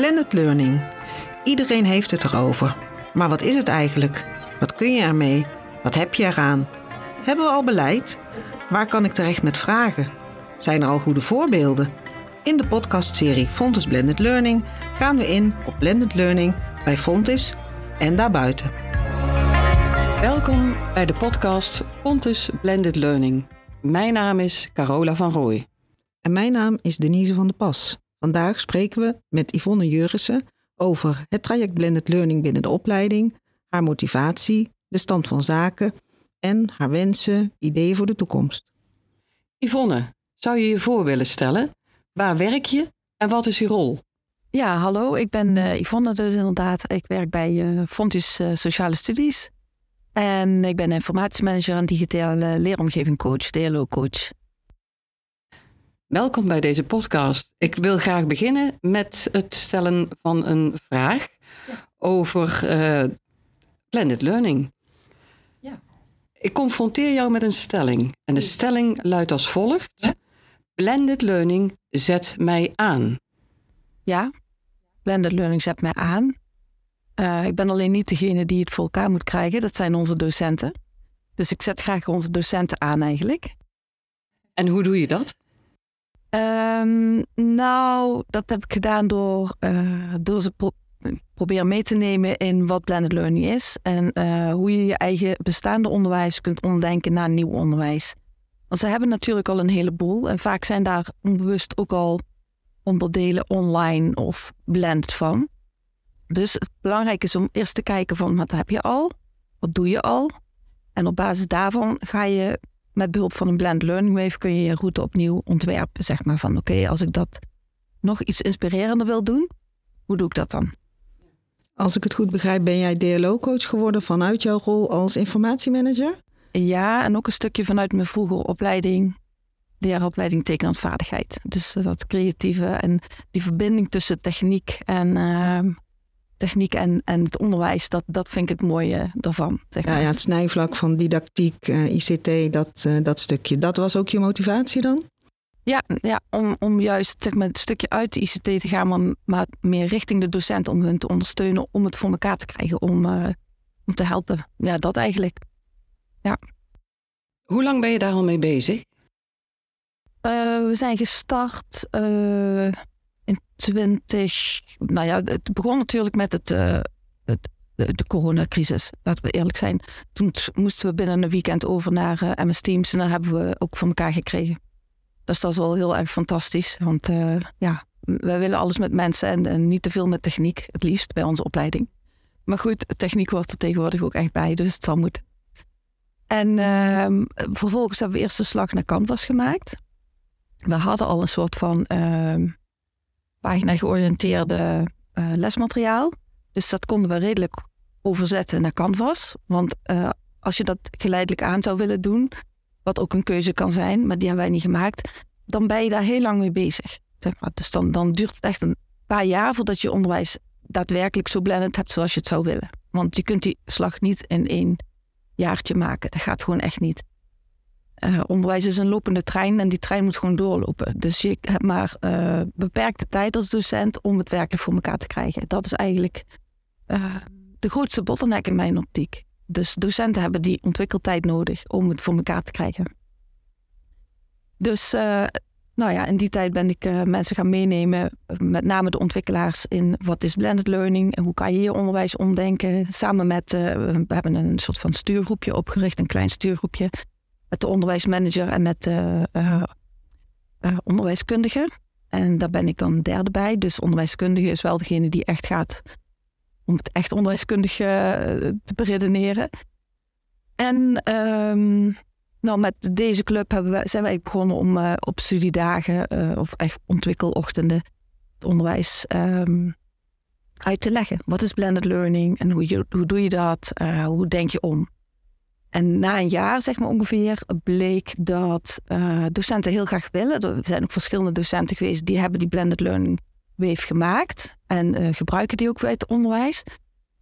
Blended learning. Iedereen heeft het erover. Maar wat is het eigenlijk? Wat kun je ermee? Wat heb je eraan? Hebben we al beleid? Waar kan ik terecht met vragen? Zijn er al goede voorbeelden? In de podcastserie Fontes Blended Learning gaan we in op blended learning bij Fontes en daarbuiten. Welkom bij de podcast Fontes Blended Learning. Mijn naam is Carola van Rooij. En mijn naam is Denise van der Pas. Vandaag spreken we met Yvonne Jurissen over het traject Blended Learning binnen de opleiding, haar motivatie, de stand van zaken en haar wensen, ideeën voor de toekomst. Yvonne, zou je je voor willen stellen? Waar werk je en wat is je rol? Ja, hallo, ik ben uh, Yvonne dus inderdaad. Ik werk bij uh, Fontis uh, Sociale Studies. En ik ben informatiemanager en digitale leeromgeving coach, DLO-coach. Welkom bij deze podcast. Ik wil graag beginnen met het stellen van een vraag over uh, blended learning. Ja. Ik confronteer jou met een stelling. En de stelling luidt als volgt. Blended learning zet mij aan. Ja, blended learning zet mij aan. Uh, ik ben alleen niet degene die het voor elkaar moet krijgen. Dat zijn onze docenten. Dus ik zet graag onze docenten aan eigenlijk. En hoe doe je dat? Um, nou, dat heb ik gedaan door, uh, door ze pro proberen mee te nemen in wat blended learning is. En uh, hoe je je eigen bestaande onderwijs kunt omdenken naar nieuw onderwijs. Want ze hebben natuurlijk al een heleboel. En vaak zijn daar onbewust ook al onderdelen online of blend van. Dus het belangrijk is om eerst te kijken van wat heb je al? Wat doe je al? En op basis daarvan ga je met behulp van een blend learning wave kun je je route opnieuw ontwerpen. Zeg maar van oké, als ik dat nog iets inspirerender wil doen, hoe doe ik dat dan? Als ik het goed begrijp, ben jij DLO-coach geworden vanuit jouw rol als informatiemanager? Ja, en ook een stukje vanuit mijn vroegere opleiding, leraaropleiding tekenhandvaardigheid. Dus eh, dat creatieve en die verbinding tussen techniek en uh, techniek en, en het onderwijs, dat, dat vind ik het mooie daarvan. Zeg maar. ja, ja, het snijvlak van didactiek, uh, eh, ICT, dat, uh, dat stukje. Dat was ook je motivatie dan? Ja, ja om, om juist zeg maar, het stukje uit de ICT te gaan, maar, maar meer richting de docent om hun te ondersteunen om het voor elkaar te krijgen, om, uh, om te helpen. Ja, dat eigenlijk. Ja. Hoe lang ben je daar al mee bezig? we zijn gestart in 20. Nou ja, het begon natuurlijk met het, uh, het de, coronacrisis, laten we eerlijk zijn. Toen moesten we binnen een weekend over naar uh, MS Teams en dat hebben we ook voor elkaar gekregen. Dus dat is wel heel erg fantastisch, want uh, ja, wij willen alles met mensen en, niet te veel met techniek, het liefst bij onze opleiding. Maar goed, techniek wordt er tegenwoordig ook echt bij, dus het zal moeten. En uh, vervolgens hebben we eerst de slag naar Canvas gemaakt. We hadden al een soort van uh, pagina georiënteerde uh, lesmateriaal. Dus dat konden we redelijk overzetten naar Canvas. Want uh, als je dat geleidelijk aan zou willen doen, wat ook een keuze kan zijn, maar die hebben wij niet gemaakt, dan ben je daar heel lang mee bezig. Dus dan, dan duurt het echt een paar jaar voordat je onderwijs daadwerkelijk zo blended hebt zoals je het zou willen. Want je kunt die slag niet in één jaartje maken. Dat gaat gewoon echt niet. Uh, onderwijs is een lopende trein en die trein moet gewoon doorlopen. Dus je hebt maar uh, beperkte tijd als docent om het werkelijk voor elkaar te krijgen. Dat is eigenlijk uh, de grootste bottleneck in mijn optiek. Dus docenten hebben die ontwikkeltijd nodig om het voor elkaar te krijgen. Dus nou ja, in die tijd ben ik mensen gaan meenemen, met name de ontwikkelaars, in wat is blended learning en hoe kan je je onderwijs omdenken. Samen met, we hebben een soort van stuurgroepje opgericht, een klein stuurgroepje met de onderwijsmanager en met de uh, uh, onderwijskundige. En daar ben ik dan derde bij. Dus onderwijskundige is wel degene die echt gaat om het echt onderwijskundig uh, te beredeneren. En um, nou, met deze club hebben we, zijn wij begonnen om op studiedagen of echt ontwikkelochtenden het onderwijs um, uit te leggen. Wat is blended learning en hoe, hoe doe je dat? hoe denk je om? En na een jaar, zeg maar ongeveer, bleek dat uh, docenten heel graag willen. Er zijn ook verschillende docenten geweest die hebben die blended learning wave gemaakt en uh, gebruiken die ook uit het onderwijs.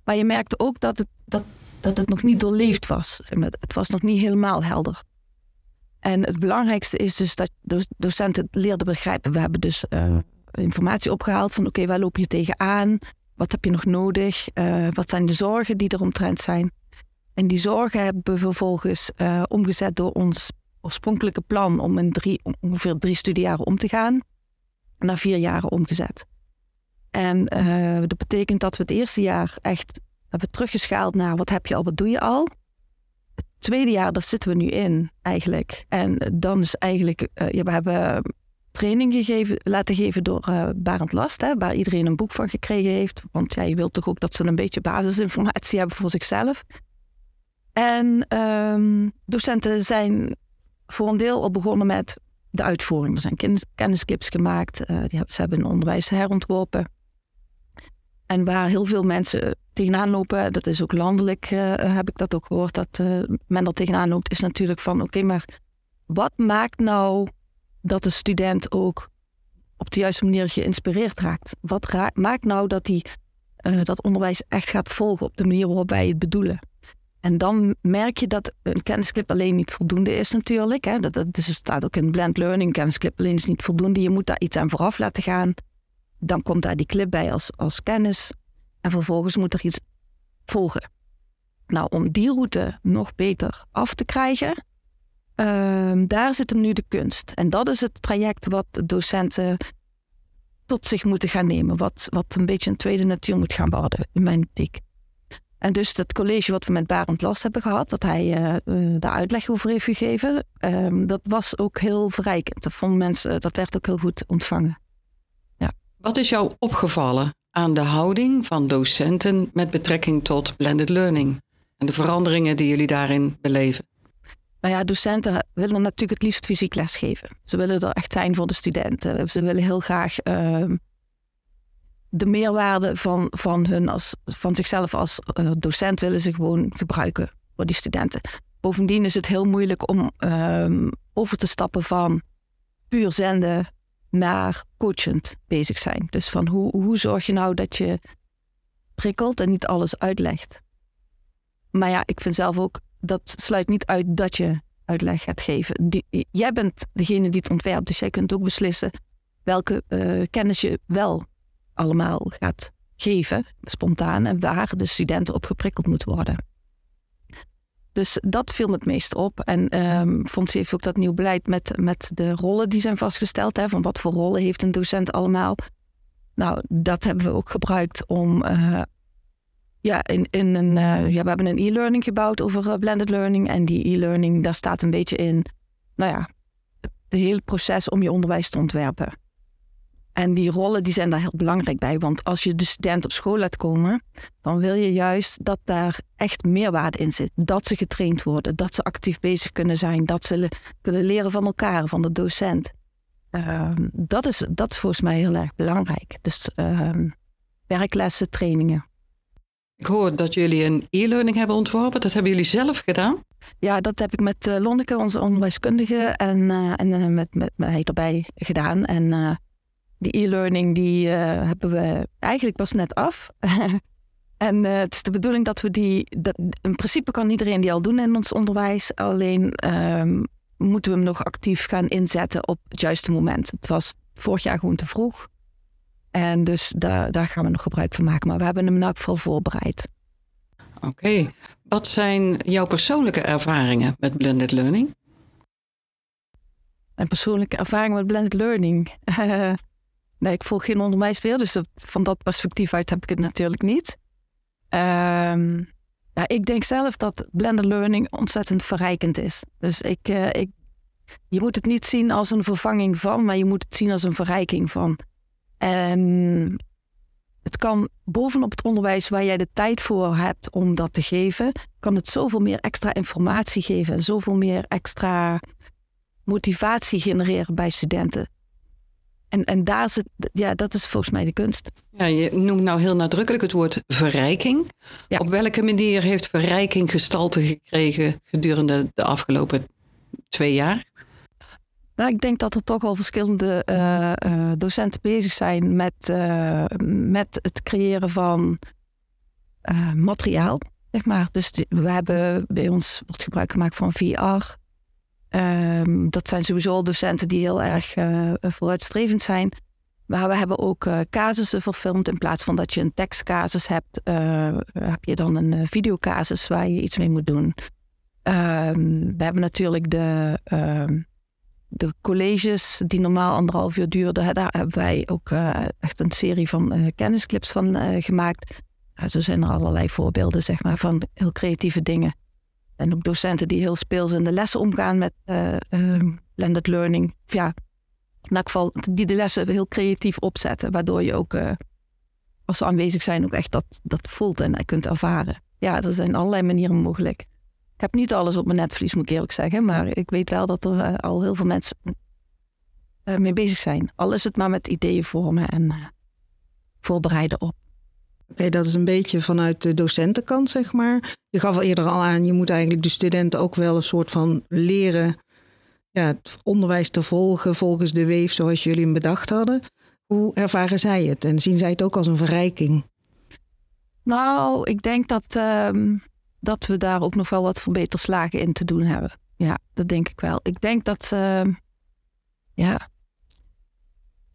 Maar je merkte ook dat het, dat, dat het nog niet doorleefd was. Het was nog niet helemaal helder. En het belangrijkste is dus dat docenten het leerden begrijpen. We hebben dus uh, informatie opgehaald van oké, waar loop je tegenaan? Wat heb je nog nodig? wat zijn de zorgen die er omtrent zijn? En die zorgen hebben we vervolgens omgezet door ons oorspronkelijke plan om in drie, ongeveer drie studiejaren om te gaan, naar vier jaren omgezet. En dat betekent dat we het eerste jaar echt hebben teruggeschaald naar wat heb je al, wat doe je al tweede jaar, daar zitten we nu in eigenlijk. En dan is eigenlijk, uh, we hebben training gegeven, laten geven door Barend Last, hè, waar iedereen een boek van gekregen heeft. Want ja, je wilt toch ook dat ze een beetje basisinformatie hebben voor zichzelf. En um, docenten zijn voor een deel al begonnen met de uitvoering. Er zijn kennisclips gemaakt, uh, die, ze hebben onderwijs herontworpen. En waar heel veel mensen tegenaan lopen, dat is ook landelijk, uh, heb ik dat ook gehoord, dat uh, men er tegenaan loopt, is natuurlijk van oké, maar wat maakt nou dat de student ook op de juiste manier geïnspireerd raakt? Wat maakt nou dat hij dat onderwijs echt gaat volgen op de manier waarop wij het bedoelen? En dan merk je dat een kennisclip alleen niet voldoende is natuurlijk. Hè. Dat, dat dus staat ook in blend learning, kennisclip alleen is niet voldoende. Je moet daar iets aan vooraf laten gaan. Dan komt daar die clip bij als, als kennis. En vervolgens moet er iets volgen. Nou, om die route nog beter af te krijgen, uh, daar zit hem nu de kunst. En dat is het traject wat docenten tot zich moeten gaan nemen. Wat, wat een beetje een tweede natuur moet gaan worden, in mijn optiek. En dus dat college wat we met Barend Last hebben gehad, dat hij uh, daar uitleg over heeft gegeven, uh, dat was ook heel verrijkend. Dat vonden mensen, dat werd ook heel goed ontvangen. Wat is jou opgevallen aan de houding van docenten met betrekking tot blended learning en de veranderingen die jullie daarin beleven? Nou ja, docenten willen natuurlijk het liefst fysiek lesgeven. Ze willen er echt zijn voor de studenten. Ze willen heel graag uh, de meerwaarde van, van, hun als, van zichzelf als uh, docent willen ze gewoon gebruiken voor die studenten. Bovendien is het heel moeilijk om uh, over te stappen van puur zenden naar coachend bezig zijn. Dus van hoe, hoe zorg je nou dat je prikkelt en niet alles uitlegt. Maar ja, ik vind zelf ook, dat sluit niet uit dat je uitleg gaat geven. Jij bent degene die het ontwerpt, dus jij kunt ook beslissen welke uh, kennis je wel allemaal gaat geven, spontaan, en waar de studenten op geprikkeld moeten worden. Dus dat viel me het meest op. En vond ze heeft ook dat nieuw beleid met, met de rollen die zijn vastgesteld. Hè, van wat voor rollen heeft een docent allemaal. Nou, dat hebben we ook gebruikt om. Uh, ja, in, in een, uh, ja, we hebben een e-learning gebouwd over uh, blended learning. En die e-learning, daar staat een beetje in. Nou ja, het hele proces om je onderwijs te ontwerpen. En die rollen die zijn daar heel belangrijk bij. Want als je de student op school laat komen, dan wil je juist dat daar echt meerwaarde in zit. Dat ze getraind worden, dat ze actief bezig kunnen zijn, dat ze kunnen leren van elkaar, van de docent. Ehm, dat, is, dat is volgens mij heel erg belangrijk. Dus uh, werklessen, trainingen. Ik hoor dat jullie een e-learning hebben ontworpen. Dat hebben jullie zelf gedaan? Ja, dat heb ik met uh, Lonneke, onze onderwijskundige, en, uh, en uh, met, met mij erbij gedaan. En die e-learning die uh, hebben we eigenlijk pas net af. en uh, het is de bedoeling dat we die. Dat, in principe kan iedereen die al doen in ons onderwijs. Alleen um, moeten we hem nog actief gaan inzetten op het juiste moment. Het was vorig jaar gewoon te vroeg. En dus daar, daar gaan we nog gebruik van maken. Maar we hebben hem in elk geval voorbereid. Oké. Wat zijn jouw persoonlijke ervaringen met blended learning? Mijn persoonlijke ervaring met blended learning. Nee, ik volg geen onderwijs meer, dus van dat perspectief uit heb ik het natuurlijk niet. Um, ja, ik denk zelf dat blended learning ontzettend verrijkend is. Dus ik, uh, ik, je moet het niet zien als een vervanging van, maar je moet het zien als een verrijking van. En het kan bovenop het onderwijs waar jij de tijd voor hebt om dat te geven, kan het zoveel meer extra informatie geven en zoveel meer extra motivatie genereren bij studenten. En, en daar zit, ja, dat is volgens mij de kunst. Ja, je noemt nou heel nadrukkelijk het woord verrijking. Op welke manier heeft verrijking gestalte gekregen gedurende de afgelopen twee jaar? Nou, ik denk dat er toch al verschillende uh, uh, docenten bezig zijn met, uh, met het creëren van materiaal. Zeg maar. Dus die, we hebben bij ons wordt gebruik gemaakt van VR. Um, dat zijn sowieso docenten die heel erg uh, vooruitstrevend zijn. Maar we hebben ook uh, casussen verfilmd. In plaats van dat je een tekstcasus hebt, uh, heb je dan een videocasus waar je iets mee moet doen. Ehm, we hebben natuurlijk de, ehm, de colleges die normaal anderhalf uur duurden. Daar hebben wij ook echt een serie van kennisclips van gemaakt. zo zijn er allerlei voorbeelden zeg maar, van heel creatieve dingen. En ook docenten die heel speels in de lessen omgaan met ehm, blended learning. Ja, in elk geval die de lessen heel creatief opzetten, waardoor je ook uh, als ze aanwezig zijn ook echt dat, dat voelt en kunt ervaren. Ja, er zijn allerlei manieren mogelijk. Ik heb niet alles op mijn netvlies, moet ik eerlijk zeggen, maar ik weet wel dat er eh, al heel veel mensen mee bezig zijn. Al is het maar met ideeën vormen en voorbereiden op. Oké, dat is een beetje vanuit de docentenkant, zeg maar. Je gaf al eerder al aan, je moet eigenlijk de studenten ook wel een soort van leren ja, het onderwijs te volgen volgens de weef zoals jullie hem bedacht hadden. Hoe ervaren zij het en zien zij het ook als een verrijking? Nou, ik denk dat, ehm, dat we daar ook nog wel wat verbeterslagen in te doen hebben. Ja, dat denk ik wel. Ik denk dat uh, ja,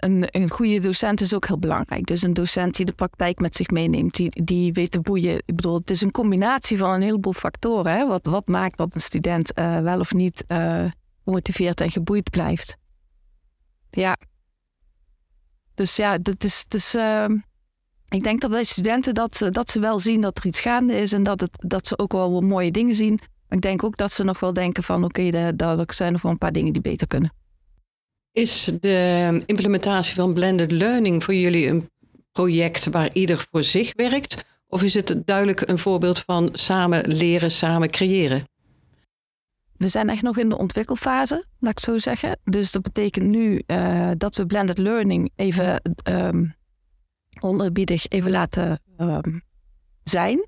een, een goede docent is ook heel belangrijk. Dus een docent die de praktijk met zich meeneemt, die, die weet te boeien. Ik bedoel, het is een combinatie van een heleboel factoren. Hè? Wat, wat maakt dat een student uh, wel of niet uh, gemotiveerd en geboeid blijft. Ja. Dus ja, dat is. Dus, ik denk dat bij studenten dat, dat ze wel zien dat er iets gaande is en dat, het, dat ze ook wel mooie dingen zien. Ik denk ook dat ze nog wel denken van oké, okay, er zijn nog wel een paar dingen die beter kunnen. Is de implementatie van blended learning voor jullie een project waar ieder voor zich werkt? Of is het duidelijk een voorbeeld van samen leren, samen creëren? We zijn echt nog in de ontwikkelfase, laat ik zo zeggen. Dus dat betekent nu uh, dat we blended learning even um, onderbiedig even laten um, zijn.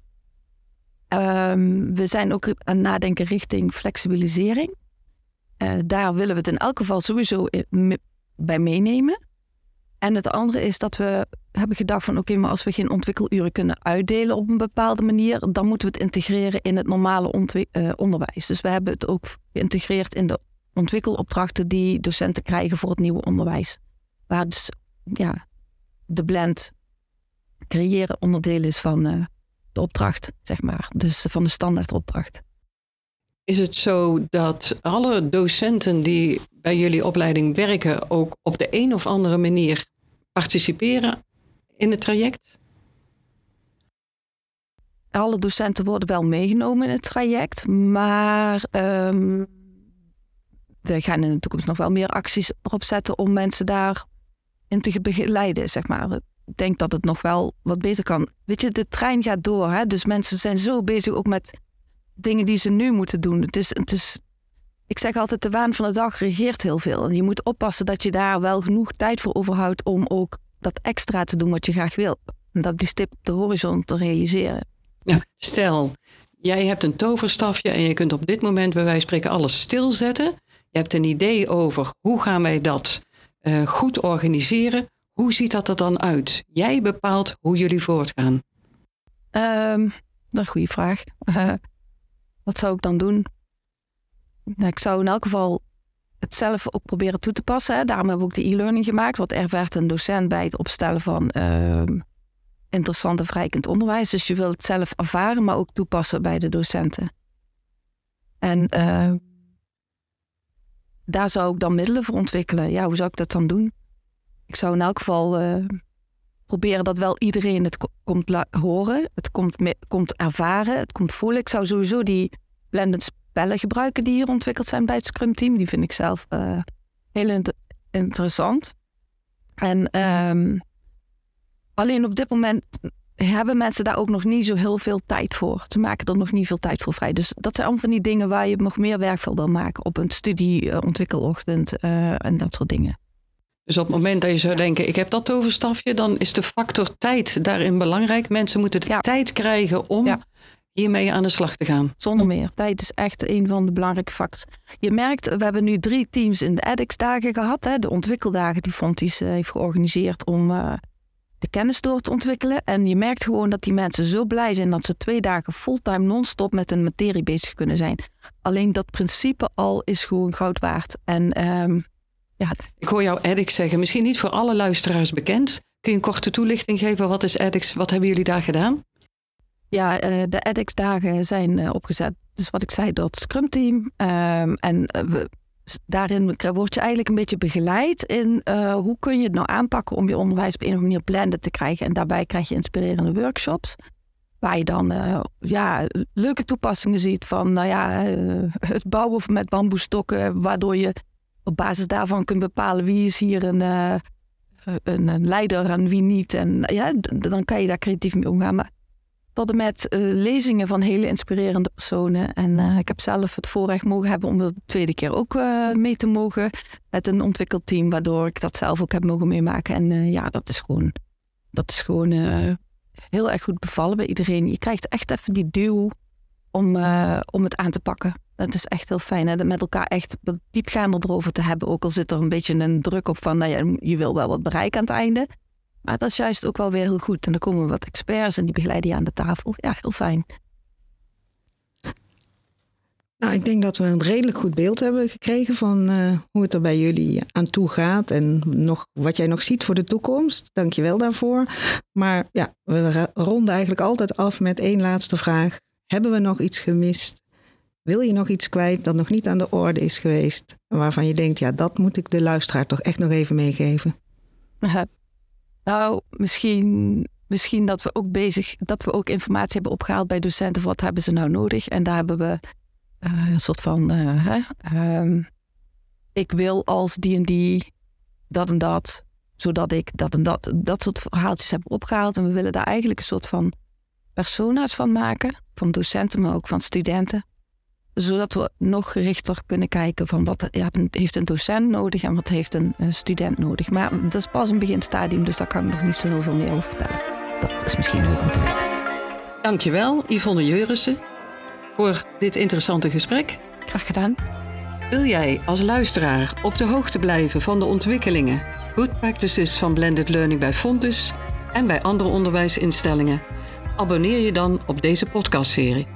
Um, we zijn ook aan het nadenken richting flexibilisering. Uh, daar willen we het in elk geval sowieso bij meenemen. En het andere is dat we hebben gedacht van oké, maar als we geen ontwikkeluren kunnen uitdelen op een bepaalde manier, dan moeten we het integreren in het normale uh, onderwijs. Dus we hebben het ook geïntegreerd in de ontwikkelopdrachten die docenten krijgen voor het nieuwe onderwijs. Waar dus ja, de blend creëren onderdeel is van de opdracht, zeg maar. Dus van de standaardopdracht. Is het zo dat alle docenten die bij jullie opleiding werken ook op de een of andere manier participeren in het traject? Alle docenten worden wel meegenomen in het traject, maar we gaan in de toekomst nog wel meer acties erop zetten om mensen daarin te begeleiden, zeg maar. Ik denk dat het nog wel wat beter kan. Weet je, de trein gaat door, hè? dus mensen zijn zo bezig ook met dingen die ze nu moeten doen. Het is, het is, ik zeg altijd, de waan van de dag regeert heel veel. En je moet oppassen dat je daar wel genoeg tijd voor overhoudt om ook dat extra te doen wat je graag wil. En dat die stip op de horizon te realiseren. Ja, stel, jij hebt een toverstafje en je kunt op dit moment bij wijze van spreken alles stilzetten. Je hebt een idee over hoe gaan wij dat uh, goed organiseren. Hoe ziet dat er dan uit? Jij bepaalt hoe jullie voortgaan. Um, dat is een goede vraag. Wat zou ik dan doen? Nou, ik zou in elk geval het zelf ook proberen toe te passen. Hè. Daarom hebben we ook de e-learning gemaakt. Wat ervaart een docent bij het opstellen van uh, interessant en vrijkend onderwijs. Dus je wilt het zelf ervaren, maar ook toepassen bij de docenten. En uh, daar zou ik dan middelen voor ontwikkelen. Ja, hoe zou ik dat dan doen? Ik zou in elk geval uh, proberen dat wel iedereen het komt horen, het komt, komt ervaren, het komt voelen. Ik zou sowieso die blended spellen gebruiken die hier ontwikkeld zijn bij het Scrum Team. Die vind ik zelf uh, heel interessant. En um, alleen op dit moment hebben mensen daar ook nog niet zo heel veel tijd voor. Ze maken er nog niet veel tijd voor vrij. Dus dat zijn allemaal van die dingen waar je nog meer werk wil maken op een studie, ontwikkelochtend uh, en dat soort dingen. Dus op het moment dat je zou denken, ik heb dat toverstafje, dan is de factor tijd daarin belangrijk. Mensen moeten de tijd krijgen om hiermee aan de slag te gaan. Zonder meer. Tijd is echt een van de belangrijke factoren. Je merkt, we hebben nu drie teams in de edX-dagen gehad. Hè, de ontwikkeldagen die Fonties uh, heeft georganiseerd om uh, de kennis door te ontwikkelen. En je merkt gewoon dat die mensen zo blij zijn dat ze twee dagen fulltime non-stop met een materie bezig kunnen zijn. Alleen dat principe al is gewoon goud waard. En... Um, ja. Ik hoor jou edX zeggen, misschien niet voor alle luisteraars bekend. Kun je een korte toelichting geven? Wat is edX? Wat hebben jullie daar gedaan? Ja, uh, de edX-dagen zijn uh, opgezet, dus wat ik zei, door het Scrum-team. Um, en uh, we, daarin word je eigenlijk een beetje begeleid in hoe kun je het nou aanpakken om je onderwijs op een of andere manier blended te krijgen. En daarbij krijg je inspirerende workshops. Waar je dan ja, leuke toepassingen ziet van nou ja, het bouwen met bamboestokken, waardoor je op basis daarvan kunt bepalen wie is hier een, een, een leider en wie niet. En ja, dan kan je daar creatief mee omgaan. Maar tot en met uh, lezingen van hele inspirerende personen. En uh, ik heb zelf het voorrecht mogen hebben om de tweede keer ook uh, mee te mogen met een ontwikkelteam, waardoor ik dat zelf ook heb mogen meemaken. En ja, dat is gewoon, dat is gewoon heel erg goed bevallen bij iedereen. Je krijgt echt even die duw om, om het aan te pakken. Dat is echt heel fijn. Hè? Met elkaar echt diepgaander erover te hebben. Ook al zit er een beetje een druk op van, nou ja, je wil wel wat bereiken aan het einde. Maar dat is juist ook wel weer heel goed. En dan komen wat experts en die begeleiden je aan de tafel. Ja, heel fijn. Nou, ik denk dat we een redelijk goed beeld hebben gekregen van uh, hoe het er bij jullie aan toe gaat en nog, wat jij nog ziet voor de toekomst. Dank je wel daarvoor. Maar ja, we ronden eigenlijk altijd af met één laatste vraag. Hebben we nog iets gemist? Wil je nog iets kwijt dat nog niet aan de orde is geweest? Waarvan je denkt, ja, dat moet ik de luisteraar toch echt nog even meegeven. Nou, misschien, misschien dat we ook bezig, dat we ook informatie hebben opgehaald bij docenten. Wat hebben ze nou nodig? En daar hebben we uh, een soort van, hè, um, ik wil als die en die dat en dat, zodat ik dat en dat, dat soort verhaaltjes heb opgehaald. En we willen daar eigenlijk een soort van persona's van maken, van docenten, maar ook van studenten zodat we nog gerichter kunnen kijken van wat heeft een docent nodig en wat heeft een, een student nodig. Maar dat is pas een beginstadium, dus daar kan ik nog niet zo heel veel meer over vertellen. Dat is misschien leuk om te weten. Dankjewel, Yvonne Jeurissen, voor dit interessante gesprek. Graag gedaan. Wil jij als luisteraar op de hoogte blijven van de ontwikkelingen, good practices van blended learning bij Fontus en bij andere onderwijsinstellingen? Abonneer je dan op deze podcastserie.